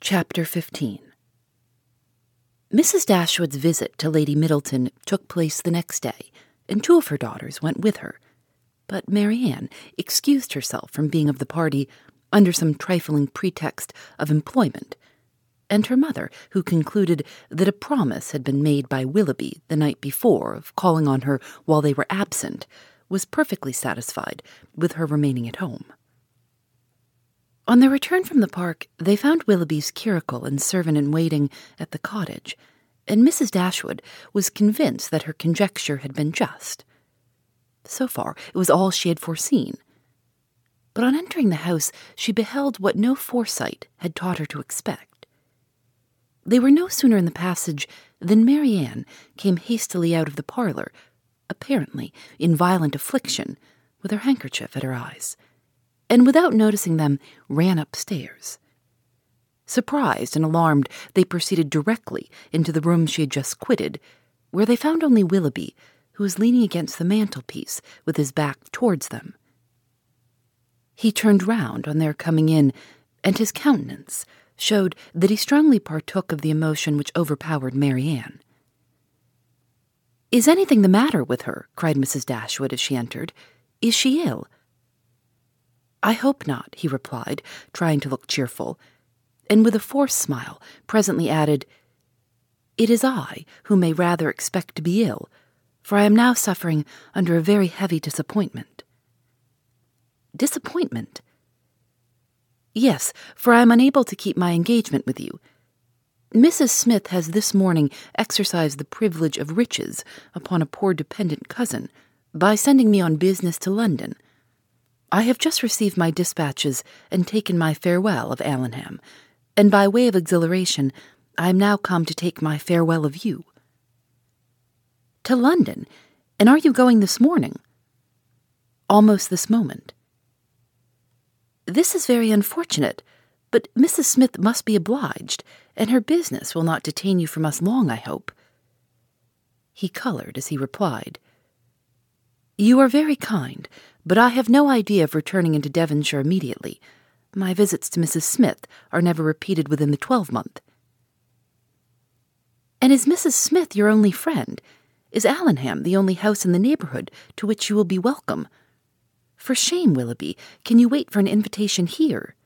Chapter 15 Mrs. Dashwood's visit to Lady Middleton took place the next day, and two of her daughters went with her. But Marianne excused herself from being of the party under some trifling pretext of employment, and her mother, who concluded that a promise had been made by Willoughby the night before of calling on her while they were absent, was perfectly satisfied with her remaining at home. On their return from the park, they found Willoughby's curricle and servant in waiting at the cottage, and Mrs. Dashwood was convinced that her conjecture had been just. So far, it was all she had foreseen. But on entering the house, she beheld what no foresight had taught her to expect. They were no sooner in the passage than Marianne came hastily out of the parlor, apparently in violent affliction, with her handkerchief at her eyes and without noticing them, ran upstairs. Surprised and alarmed, they proceeded directly into the room she had just quitted, where they found only Willoughby, who was leaning against the mantelpiece with his back towards them. He turned round on their coming in, and his countenance showed that he strongly partook of the emotion which overpowered Marianne. Is anything the matter with her? cried Mrs. Dashwood as she entered. Is she ill? I hope not, he replied, trying to look cheerful, and with a forced smile presently added, It is I who may rather expect to be ill, for I am now suffering under a very heavy disappointment. Disappointment? Yes, for I am unable to keep my engagement with you. Mrs. Smith has this morning exercised the privilege of riches upon a poor dependent cousin by sending me on business to London I have just received my dispatches and taken my farewell of Allenham, and by way of exhilaration, I am now come to take my farewell of you. To London? And are you going this morning? Almost this moment. This is very unfortunate, but Mrs. Smith must be obliged, and her business will not detain you from us long, I hope. He colored as he replied, You are very kind, but I have no idea of returning into Devonshire immediately. My visits to Mrs. Smith are never repeated within the twelvemonth. And is Mrs. Smith your only friend? Is Allenham the only house in the neighbourhood to which you will be welcome? For shame, Willoughby, can you wait for an invitation here?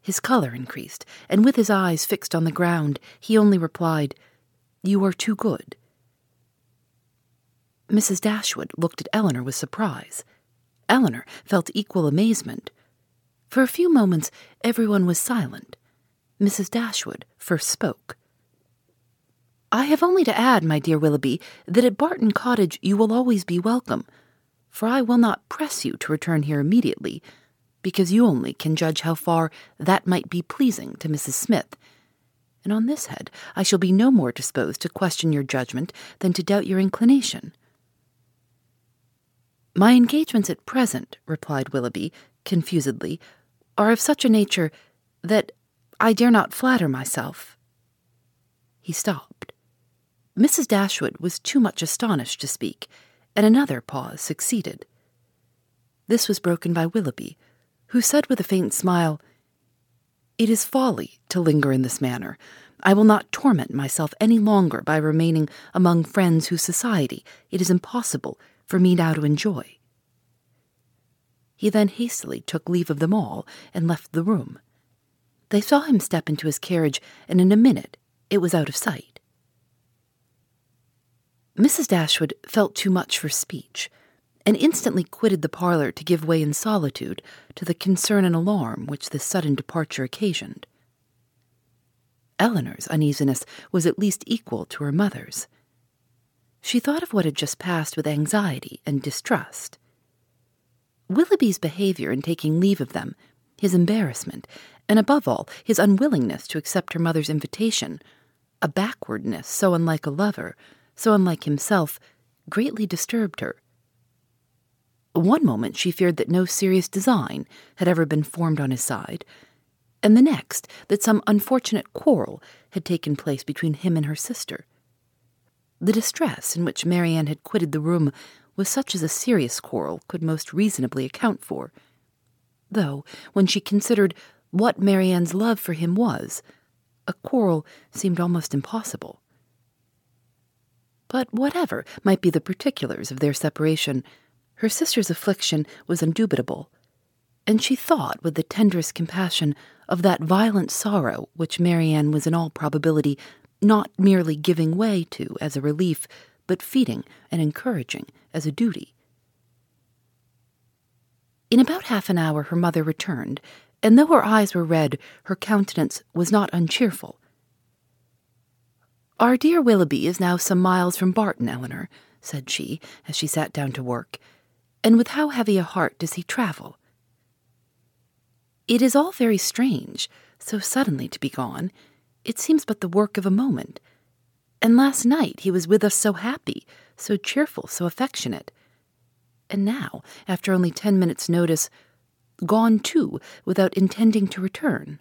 His colour increased, and with his eyes fixed on the ground, he only replied, You are too good. Mrs. Dashwood looked at Elinor with surprise. Elinor felt equal amazement. For a few moments, everyone was silent. Mrs. Dashwood first spoke. I have only to add, my dear Willoughby, that at Barton Cottage you will always be welcome, for I will not press you to return here immediately, because you only can judge how far that might be pleasing to Mrs. Smith. And on this head, I shall be no more disposed to question your judgment than to doubt your inclination. My engagements at present, replied Willoughby, confusedly, are of such a nature that I dare not flatter myself. He stopped. Mrs. Dashwood was too much astonished to speak, and another pause succeeded. This was broken by Willoughby, who said with a faint smile, It is folly to linger in this manner. I will not torment myself any longer by remaining among friends whose society it is impossible for me now to enjoy. He then hastily took leave of them all and left the room. They saw him step into his carriage, and in a minute it was out of sight. Mrs. Dashwood felt too much for speech, and instantly quitted the parlor to give way in solitude to the concern and alarm which this sudden departure occasioned. Elinor's uneasiness was at least equal to her mother's. She thought of what had just passed with anxiety and distrust. Willoughby's behavior in taking leave of them, his embarrassment, and above all, his unwillingness to accept her mother's invitation, a backwardness so unlike a lover, so unlike himself, greatly disturbed her. One moment she feared that no serious design had ever been formed on his side, and the next that some unfortunate quarrel had taken place between him and her sister. The distress in which Marianne had quitted the room was such as a serious quarrel could most reasonably account for, though, when she considered what Marianne's love for him was, a quarrel seemed almost impossible. But whatever might be the particulars of their separation, her sister's affliction was indubitable, and she thought with the tenderest compassion of that violent sorrow which Marianne was in all probability not merely giving way to as a relief, but feeding and encouraging as a duty. In about half an hour her mother returned, and though her eyes were red, her countenance was not uncheerful. Our dear Willoughby is now some miles from Barton, Elinor, said she, as she sat down to work and with how heavy a heart does he travel? It is all very strange, so suddenly to be gone. It seems but the work of a moment. And last night he was with us so happy, so cheerful, so affectionate. And now, after only ten minutes' notice, gone too, without intending to return.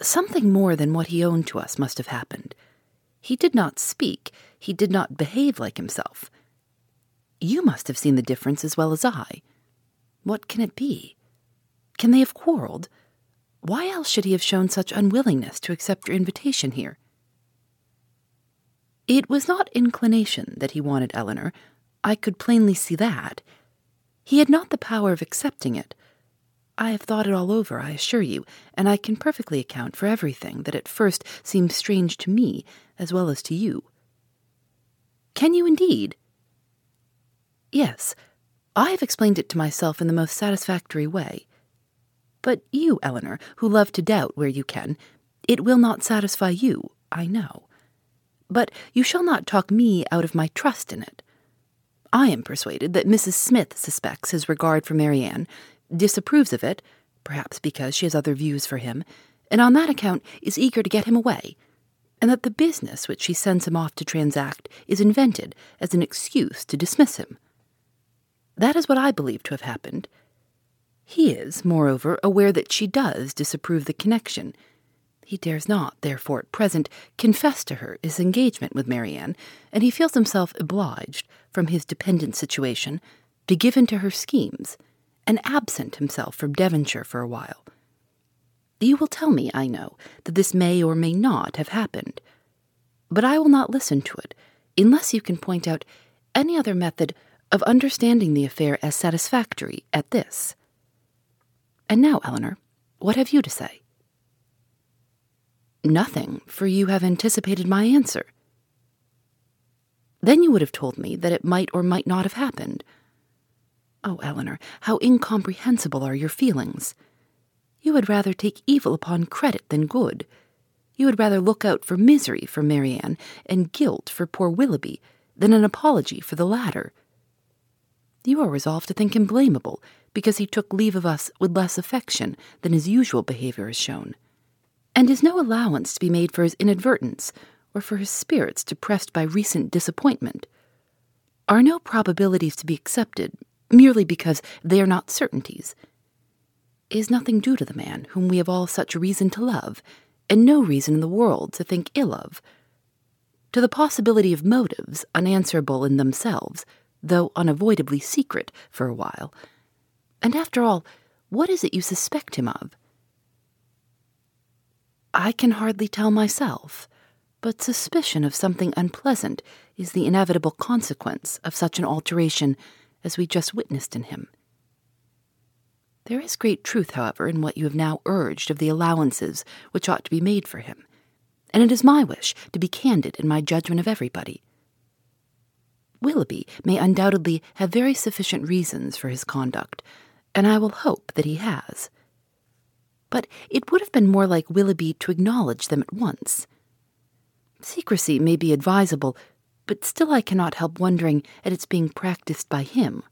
Something more than what he owned to us must have happened. He did not speak, he did not behave like himself. You must have seen the difference as well as I. What can it be? Can they have quarreled? Why else should he have shown such unwillingness to accept your invitation here? It was not inclination that he wanted Elinor. I could plainly see that. He had not the power of accepting it. I have thought it all over, I assure you, and I can perfectly account for everything that at first seemed strange to me as well as to you. Can you indeed? Yes, I have explained it to myself in the most satisfactory way. But you, Elinor, who love to doubt where you can, it will not satisfy you, I know. But you shall not talk me out of my trust in it. I am persuaded that Mrs. Smith suspects his regard for Marianne, disapproves of it, perhaps because she has other views for him, and on that account is eager to get him away, and that the business which she sends him off to transact is invented as an excuse to dismiss him. That is what I believe to have happened. He is, moreover, aware that she does disapprove the connection. He dares not, therefore, at present, confess to her his engagement with Marianne, and he feels himself obliged, from his dependent situation, to give in to her schemes, and absent himself from Devonshire for a while. You will tell me, I know, that this may or may not have happened, but I will not listen to it unless you can point out any other method of understanding the affair as satisfactory at this. And now, Elinor, what have you to say? Nothing, for you have anticipated my answer. Then you would have told me that it might or might not have happened. Oh, Elinor, how incomprehensible are your feelings. You would rather take evil upon credit than good. You would rather look out for misery for Marianne and guilt for poor Willoughby than an apology for the latter. You are resolved to think him blamable because he took leave of us with less affection than his usual behavior has shown. And is no allowance to be made for his inadvertence or for his spirits depressed by recent disappointment? Are no probabilities to be accepted merely because they are not certainties? Is nothing due to the man whom we have all such reason to love, and no reason in the world to think ill of? To the possibility of motives unanswerable in themselves, though unavoidably secret for a while. And after all, what is it you suspect him of? I can hardly tell myself, but suspicion of something unpleasant is the inevitable consequence of such an alteration as we just witnessed in him. There is great truth, however, in what you have now urged of the allowances which ought to be made for him, and it is my wish to be candid in my judgment of everybody. Willoughby may undoubtedly have very sufficient reasons for his conduct, and I will hope that he has. But it would have been more like Willoughby to acknowledge them at once. Secrecy may be advisable, but still I cannot help wondering at its being practiced by him.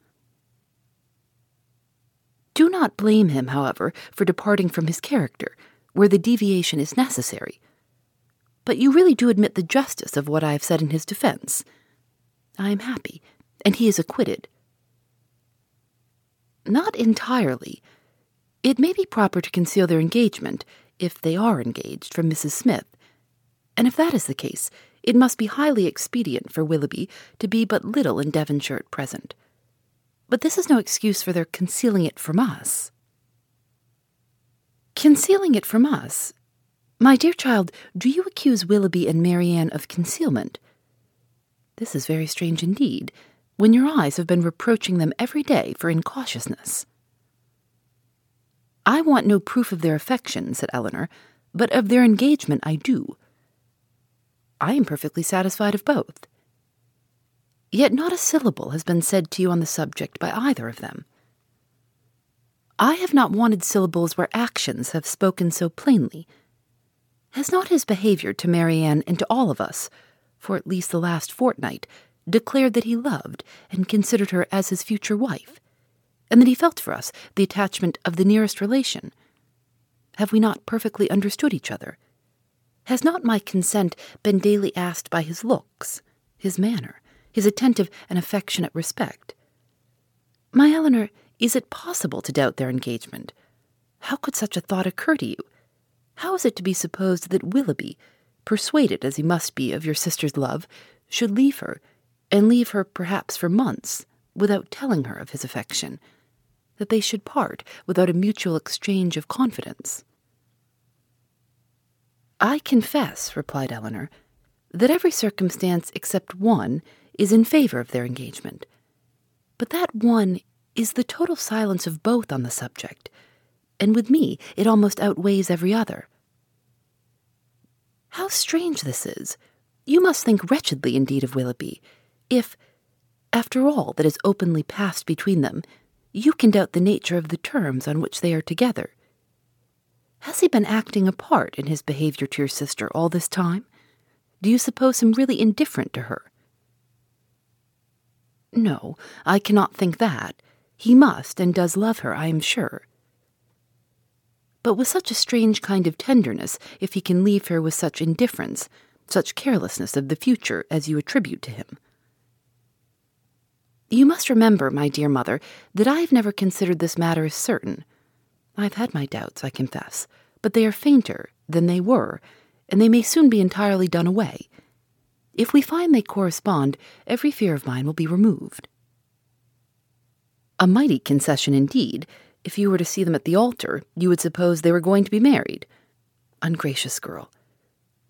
Do not blame him, however, for departing from his character, where the deviation is necessary. But you really do admit the justice of what I have said in his defense. I am happy, and he is acquitted. Not entirely. It may be proper to conceal their engagement, if they are engaged, from Mrs. Smith. And if that is the case, it must be highly expedient for Willoughby to be but little in Devonshire at present. But this is no excuse for their concealing it from us. Concealing it from us? My dear child, do you accuse Willoughby and Marianne of concealment? This is very strange indeed, when your eyes have been reproaching them every day for incautiousness. I want no proof of their affection, said Elinor, but of their engagement I do. I am perfectly satisfied of both. Yet not a syllable has been said to you on the subject by either of them. I have not wanted syllables where actions have spoken so plainly. Has not his behavior to Marianne and to all of us, for at least the last fortnight, declared that he loved and considered her as his future wife, and that he felt for us the attachment of the nearest relation? Have we not perfectly understood each other? Has not my consent been daily asked by his looks, his manner, his attentive and affectionate respect? My Elinor, is it possible to doubt their engagement? How could such a thought occur to you? How is it to be supposed that Willoughby, persuaded as he must be of your sister's love, should leave her, and leave her perhaps for months, without telling her of his affection? That they should part without a mutual exchange of confidence? I confess, replied Elinor, that every circumstance except one is in favor of their engagement. But that one is the total silence of both on the subject, and with me it almost outweighs every other. How strange this is! You must think wretchedly indeed of Willoughby, if, after all that has openly passed between them, you can doubt the nature of the terms on which they are together. Has he been acting a part in his behavior to your sister all this time? Do you suppose him really indifferent to her? No, I cannot think that. He must and does love her, I am sure. But with such a strange kind of tenderness, if he can leave her with such indifference, such carelessness of the future as you attribute to him. You must remember, my dear mother, that I have never considered this matter as certain. I've had my doubts, I confess, but they are fainter than they were, and they may soon be entirely done away. If we find they correspond, every fear of mine will be removed. A mighty concession indeed. If you were to see them at the altar, you would suppose they were going to be married. Ungracious girl.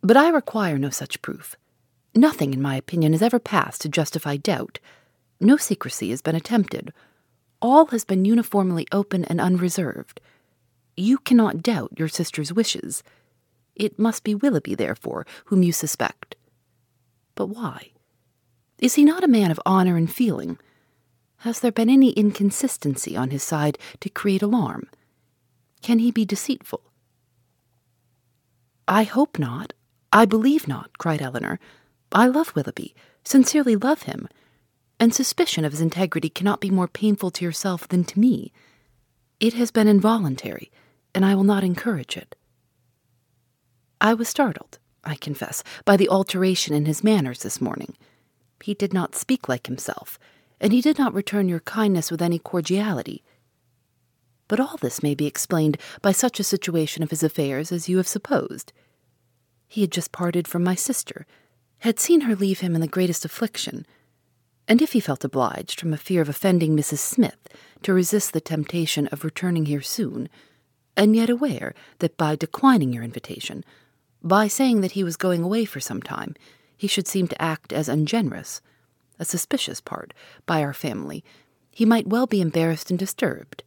But I require no such proof. Nothing, in my opinion, has ever passed to justify doubt. No secrecy has been attempted. All has been uniformly open and unreserved. You cannot doubt your sister's wishes. It must be Willoughby, therefore, whom you suspect. But why? Is he not a man of honor and feeling? Has there been any inconsistency on his side to create alarm? Can he be deceitful? I hope not. I believe not, cried Elinor. I love Willoughby, sincerely love him, and suspicion of his integrity cannot be more painful to yourself than to me. It has been involuntary, and I will not encourage it. I was startled, I confess, by the alteration in his manners this morning. He did not speak like himself, and he did not return your kindness with any cordiality. But all this may be explained by such a situation of his affairs as you have supposed. He had just parted from my sister, had seen her leave him in the greatest affliction, and if he felt obliged, from a fear of offending Mrs. Smith, to resist the temptation of returning here soon, and yet aware that by declining your invitation, by saying that he was going away for some time, he should seem to act as ungenerous, a suspicious part, by our family, he might well be embarrassed and disturbed.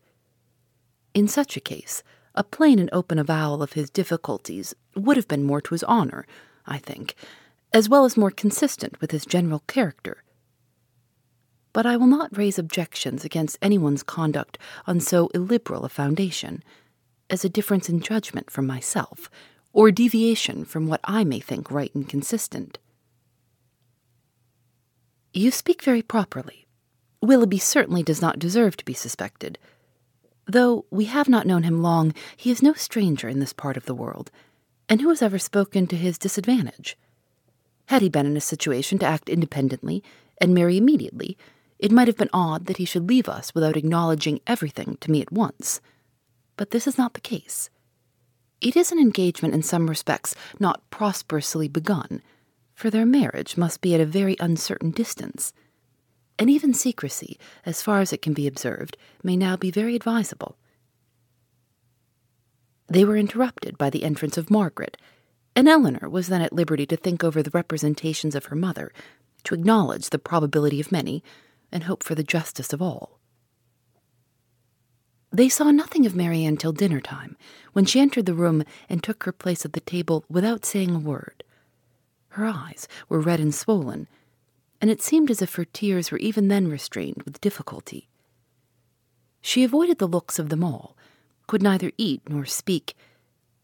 In such a case, a plain and open avowal of his difficulties would have been more to his honor, I think, as well as more consistent with his general character. but I will not raise objections against anyone's conduct on so illiberal a foundation as a difference in judgment from myself, or deviation from what I may think right and consistent. You speak very properly. Willoughby certainly does not deserve to be suspected. Though we have not known him long, he is no stranger in this part of the world, and who has ever spoken to his disadvantage? Had he been in a situation to act independently and marry immediately, it might have been odd that he should leave us without acknowledging everything to me at once. But this is not the case. It is an engagement in some respects not prosperously begun, for their marriage must be at a very uncertain distance. And even secrecy, as far as it can be observed, may now be very advisable. They were interrupted by the entrance of Margaret, and Elinor was then at liberty to think over the representations of her mother, to acknowledge the probability of many, and hope for the justice of all. They saw nothing of Marianne till dinner time, when she entered the room and took her place at the table without saying a word. Her eyes were red and swollen, and it seemed as if her tears were even then restrained with difficulty. She avoided the looks of them all, could neither eat nor speak,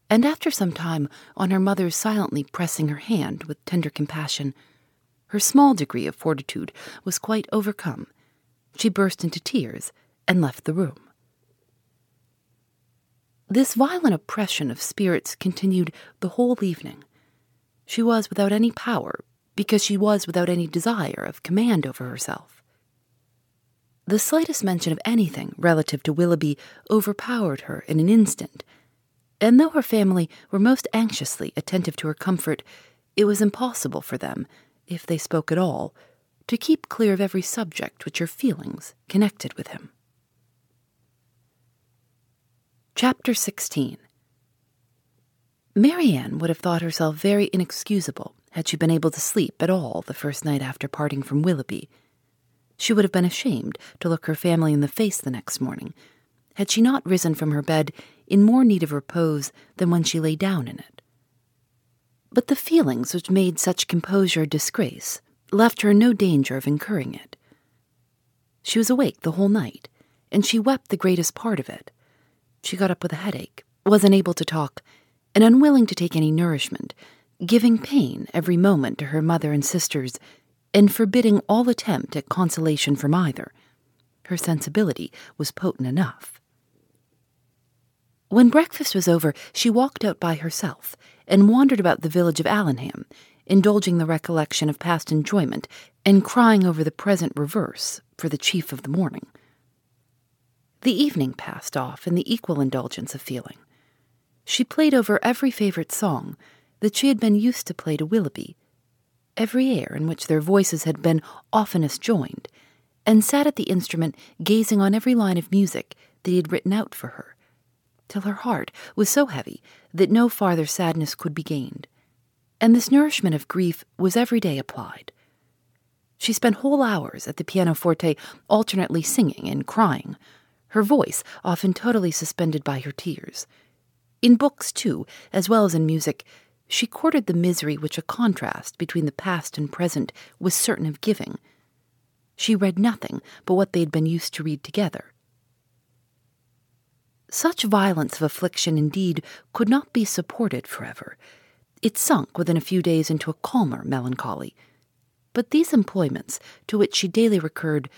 and after some time, on her mother's silently pressing her hand with tender compassion, her small degree of fortitude was quite overcome. She burst into tears and left the room. This violent oppression of spirits continued the whole evening. She was without any power, because she was without any desire of command over herself. The slightest mention of anything relative to Willoughby overpowered her in an instant, and though her family were most anxiously attentive to her comfort, it was impossible for them if they spoke at all, to keep clear of every subject which her feelings connected with him. Chapter 16 Marianne would have thought herself very inexcusable had she been able to sleep at all the first night after parting from Willoughby. She would have been ashamed to look her family in the face the next morning, had she not risen from her bed in more need of repose than when she lay down in it. But the feelings which made such composure a disgrace left her no danger of incurring it. She was awake the whole night, and she wept the greatest part of it. She got up with a headache, was unable to talk, and unwilling to take any nourishment, giving pain every moment to her mother and sisters, and forbidding all attempt at consolation from either. Her sensibility was potent enough. When breakfast was over, she walked out by herself and wandered about the village of Allenham, indulging the recollection of past enjoyment and crying over the present reverse for the chief of the morning. The evening passed off in the equal indulgence of feeling. She played over every favorite song that she had been used to play to Willoughby, every air in which their voices had been oftenest joined, and sat at the instrument gazing on every line of music that he had written out for her till her heart was so heavy that no farther sadness could be gained, and this nourishment of grief was every day applied. She spent whole hours at the pianoforte alternately singing and crying, her voice often totally suspended by her tears. In books, too, as well as in music, she courted the misery which a contrast between the past and present was certain of giving. She read nothing but what they had been used to read together, such violence of affliction, indeed, could not be supported forever. It sunk within a few days into a calmer melancholy. But these employments, to which she daily recurred,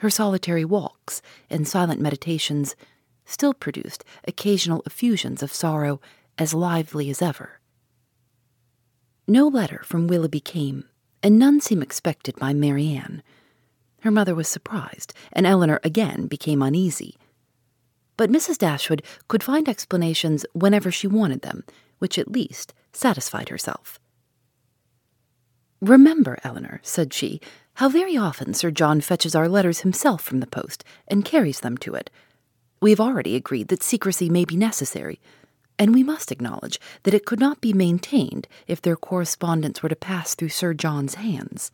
her solitary walks and silent meditations, still produced occasional effusions of sorrow as lively as ever. No letter from Willoughby came, and none seemed expected by Marianne. Her mother was surprised, and Elinor again became uneasy but Mrs. Dashwood could find explanations whenever she wanted them, which at least satisfied herself. Remember, Elinor, said she, how very often Sir John fetches our letters himself from the post and carries them to it. We have already agreed that secrecy may be necessary, and we must acknowledge that it could not be maintained if their correspondence were to pass through Sir John's hands.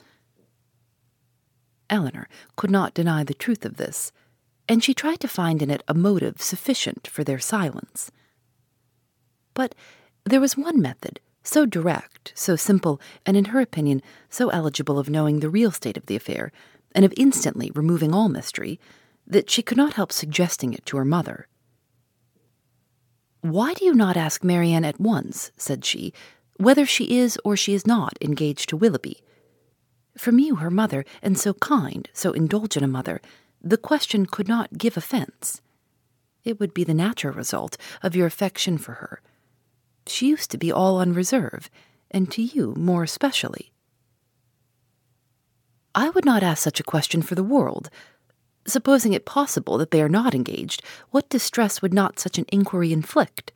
Elinor could not deny the truth of this and she tried to find in it a motive sufficient for their silence. But there was one method, so direct, so simple, and in her opinion, so eligible of knowing the real state of the affair, and of instantly removing all mystery, that she could not help suggesting it to her mother. Why do you not ask Marianne at once, said she, whether she is or she is not engaged to Willoughby? From you, her mother, and so kind, so indulgent a mother, the question could not give offence. It would be the natural result of your affection for her. She used to be all on reserve, and to you more especially. I would not ask such a question for the world. Supposing it possible that they are not engaged, what distress would not such an inquiry inflict?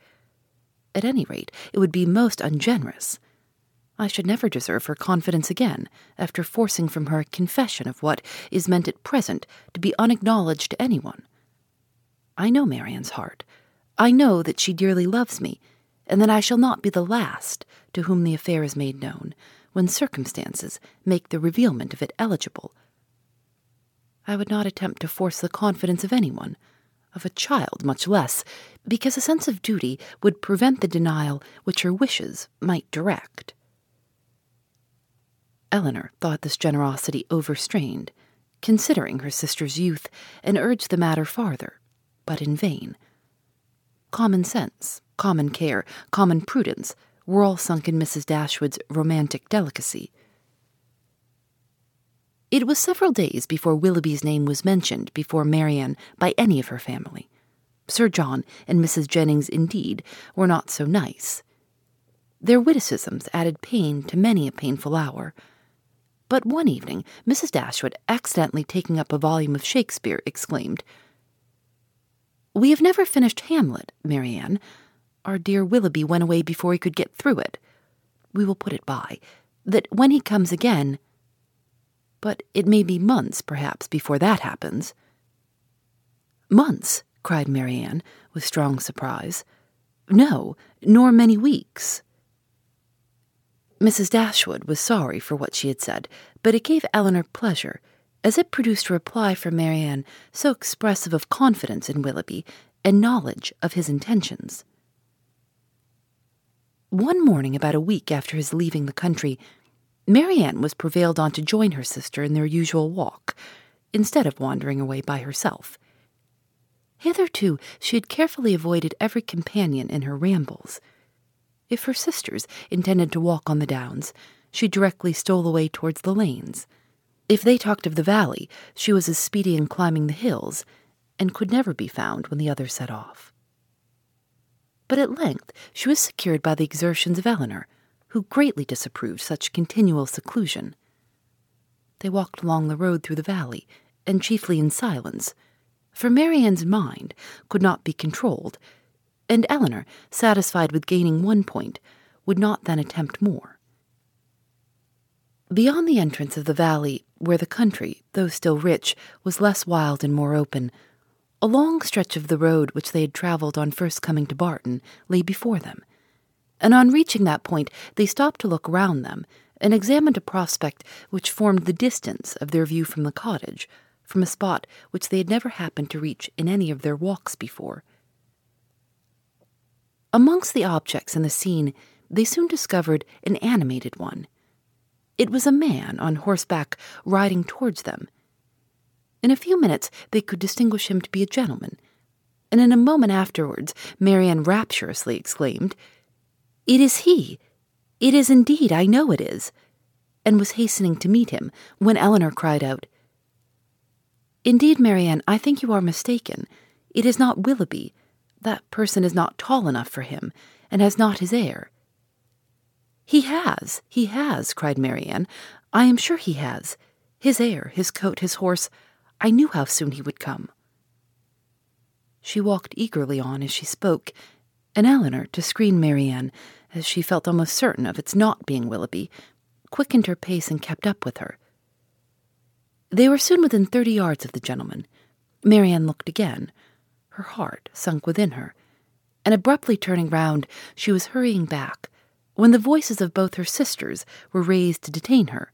At any rate, it would be most ungenerous. I should never deserve her confidence again, after forcing from her a confession of what is meant at present to be unacknowledged to anyone. I know Marianne's heart. I know that she dearly loves me, and that I shall not be the last to whom the affair is made known, when circumstances make the revealment of it eligible. I would not attempt to force the confidence of anyone, of a child much less, because a sense of duty would prevent the denial which her wishes might direct. Elinor thought this generosity overstrained, considering her sister's youth, and urged the matter farther, but in vain. Common sense, common care, common prudence were all sunk in Mrs. Dashwood's romantic delicacy. It was several days before Willoughby's name was mentioned before Marianne by any of her family. Sir John and Mrs. Jennings, indeed, were not so nice. Their witticisms added pain to many a painful hour. But one evening, Mrs. Dashwood, accidentally taking up a volume of Shakespeare, exclaimed, We have never finished Hamlet, Marianne. Our dear Willoughby went away before he could get through it. We will put it by, that when he comes again, but it may be months, perhaps, before that happens. Months, cried Marianne, with strong surprise. No, nor many weeks. Mrs. Dashwood was sorry for what she had said, but it gave Elinor pleasure, as it produced a reply from Marianne so expressive of confidence in Willoughby and knowledge of his intentions. One morning, about a week after his leaving the country, Marianne was prevailed on to join her sister in their usual walk, instead of wandering away by herself. Hitherto, she had carefully avoided every companion in her rambles. If her sisters intended to walk on the downs, she directly stole away towards the lanes. If they talked of the valley, she was as speedy in climbing the hills, and could never be found when the others set off but at length she was secured by the exertions of Elinor, who greatly disapproved such continual seclusion. They walked along the road through the valley, and chiefly in silence, for Marianne's mind could not be controlled, and Elinor, satisfied with gaining one point, would not then attempt more. Beyond the entrance of the valley, where the country, though still rich, was less wild and more open, a long stretch of the road which they had travelled on first coming to Barton lay before them, and on reaching that point they stopped to look round them and examined a prospect which formed the distance of their view from the cottage, from a spot which they had never happened to reach in any of their walks before. Amongst the objects in the scene, they soon discovered an animated one. It was a man on horseback riding towards them in a few minutes, they could distinguish him to be a gentleman, and in a moment afterwards, Marianne rapturously exclaimed, It is he! It is indeed, I know it is! and was hastening to meet him when Elinor cried out, Indeed, Marianne, I think you are mistaken. It is not Willoughby. That person is not tall enough for him, and has not his air. He has, he has, cried Marianne. I am sure he has. His air, his coat, his horse, I knew how soon he would come. She walked eagerly on as she spoke, and Elinor, to screen Marianne, as she felt almost certain of its not being Willoughby, quickened her pace and kept up with her. They were soon within thirty yards of the gentleman. Marianne looked again. Her heart sunk within her, and abruptly turning round, she was hurrying back, when the voices of both her sisters were raised to detain her.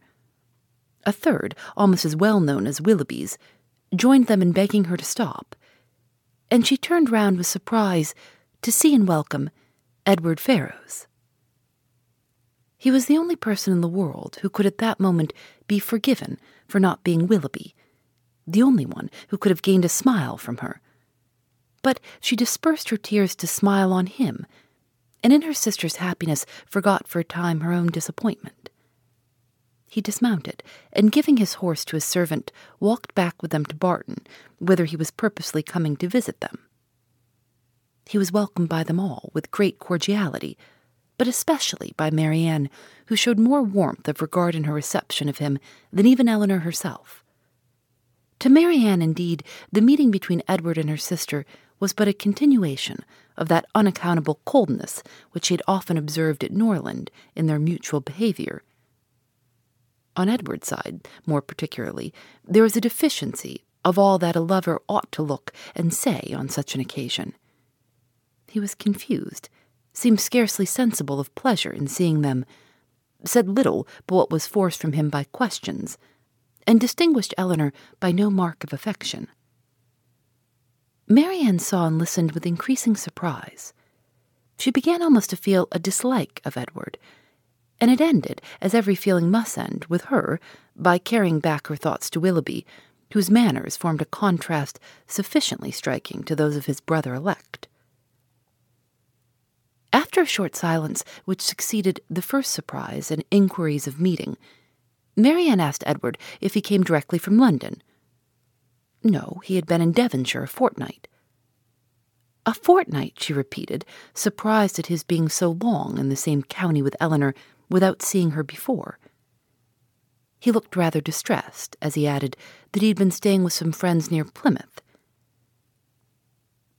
A third, almost as well known as Willoughby's, joined them in begging her to stop, and she turned round with surprise to see and welcome Edward Ferrars. He was the only person in the world who could at that moment be forgiven for not being Willoughby, the only one who could have gained a smile from her. But she dispersed her tears to smile on him, and in her sister's happiness forgot for a time her own disappointment. He dismounted, and giving his horse to his servant, walked back with them to Barton, whither he was purposely coming to visit them. He was welcomed by them all with great cordiality, but especially by Marianne, who showed more warmth of regard in her reception of him than even Elinor herself. To Marianne, indeed, the meeting between Edward and her sister was but a continuation of that unaccountable coldness which she had often observed at Norland in their mutual behavior. On Edward's side, more particularly, there was a deficiency of all that a lover ought to look and say on such an occasion. He was confused, seemed scarcely sensible of pleasure in seeing them, said little but what was forced from him by questions, and distinguished Elinor by no mark of affection. Marianne saw and listened with increasing surprise. She began almost to feel a dislike of Edward, and it ended, as every feeling must end, with her, by carrying back her thoughts to Willoughby, whose manners formed a contrast sufficiently striking to those of his brother elect. After a short silence, which succeeded the first surprise and inquiries of meeting, Marianne asked Edward if he came directly from London, no, he had been in Devonshire a fortnight. A fortnight, she repeated, surprised at his being so long in the same county with Elinor without seeing her before. He looked rather distressed as he added that he had been staying with some friends near Plymouth.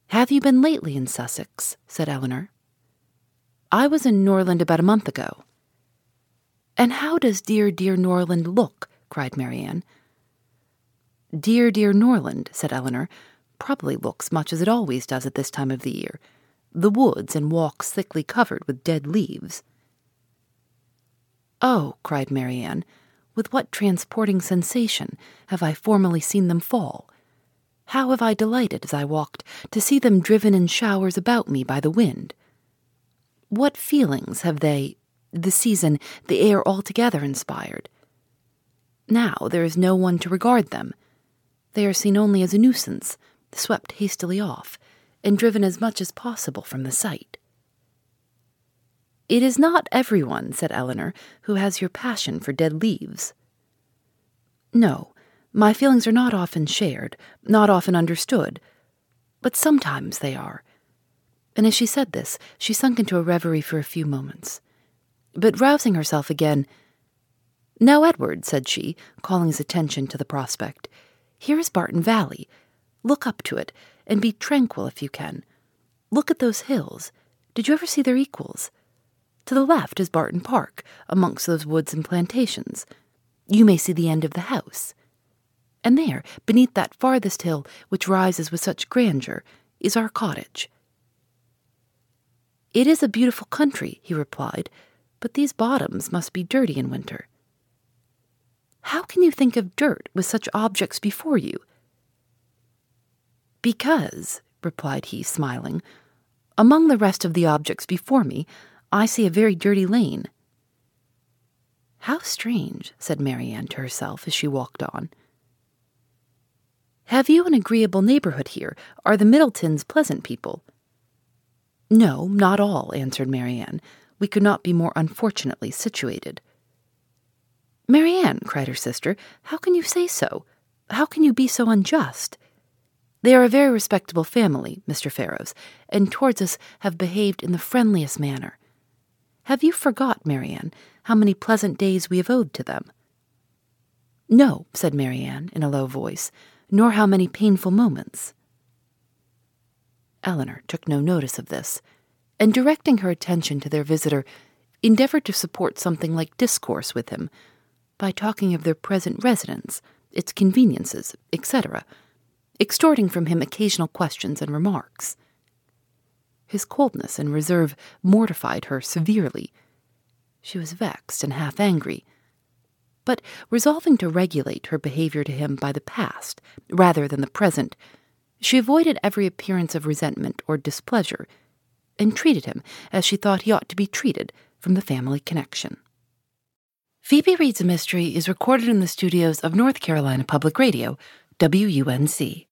Have you been lately in Sussex? said Elinor. I was in Norland about a month ago. And how does dear, dear Norland look? cried Marianne. Dear, dear Norland, said Elinor, probably looks much as it always does at this time of the year the woods and walks thickly covered with dead leaves. Oh, cried Marianne, with what transporting sensation have I formerly seen them fall! How have I delighted as I walked to see them driven in showers about me by the wind! What feelings have they, the season, the air altogether inspired? Now there is no one to regard them they are seen only as a nuisance, swept hastily off, and driven as much as possible from the sight. It is not everyone, said Elinor, who has your passion for dead leaves. No, my feelings are not often shared, not often understood, but sometimes they are. And as she said this, she sunk into a reverie for a few moments. But rousing herself again, Now, Edward, said she, calling his attention to the prospect, here is Barton Valley. Look up to it, and be tranquil if you can. Look at those hills. Did you ever see their equals? To the left is Barton Park, amongst those woods and plantations. You may see the end of the house. And there, beneath that farthest hill, which rises with such grandeur, is our cottage. It is a beautiful country, he replied, but these bottoms must be dirty in winter. How can you think of dirt with such objects before you? Because, replied he, smiling, among the rest of the objects before me, I see a very dirty lane. How strange, said Marianne to herself as she walked on. Have you an agreeable neighborhood here? Are the Middletons pleasant people? No, not all, answered Marianne. We could not be more unfortunately situated. Marianne, cried her sister, how can you say so? How can you be so unjust? They are a very respectable family, Mr. Ferrars, and towards us have behaved in the friendliest manner. Have you forgot, Marianne, how many pleasant days we have owed to them? No, said Marianne in a low voice, nor how many painful moments. Elinor took no notice of this, and directing her attention to their visitor, endeavored to support something like discourse with him by talking of their present residence, its conveniences, etc., extorting from him occasional questions and remarks. His coldness and reserve mortified her severely. She was vexed and half angry, but resolving to regulate her behavior to him by the past rather than the present, she avoided every appearance of resentment or displeasure, and treated him as she thought he ought to be treated from the family connection. Phoebe Reads a Mystery is recorded in the studios of North Carolina Public Radio, WUNC.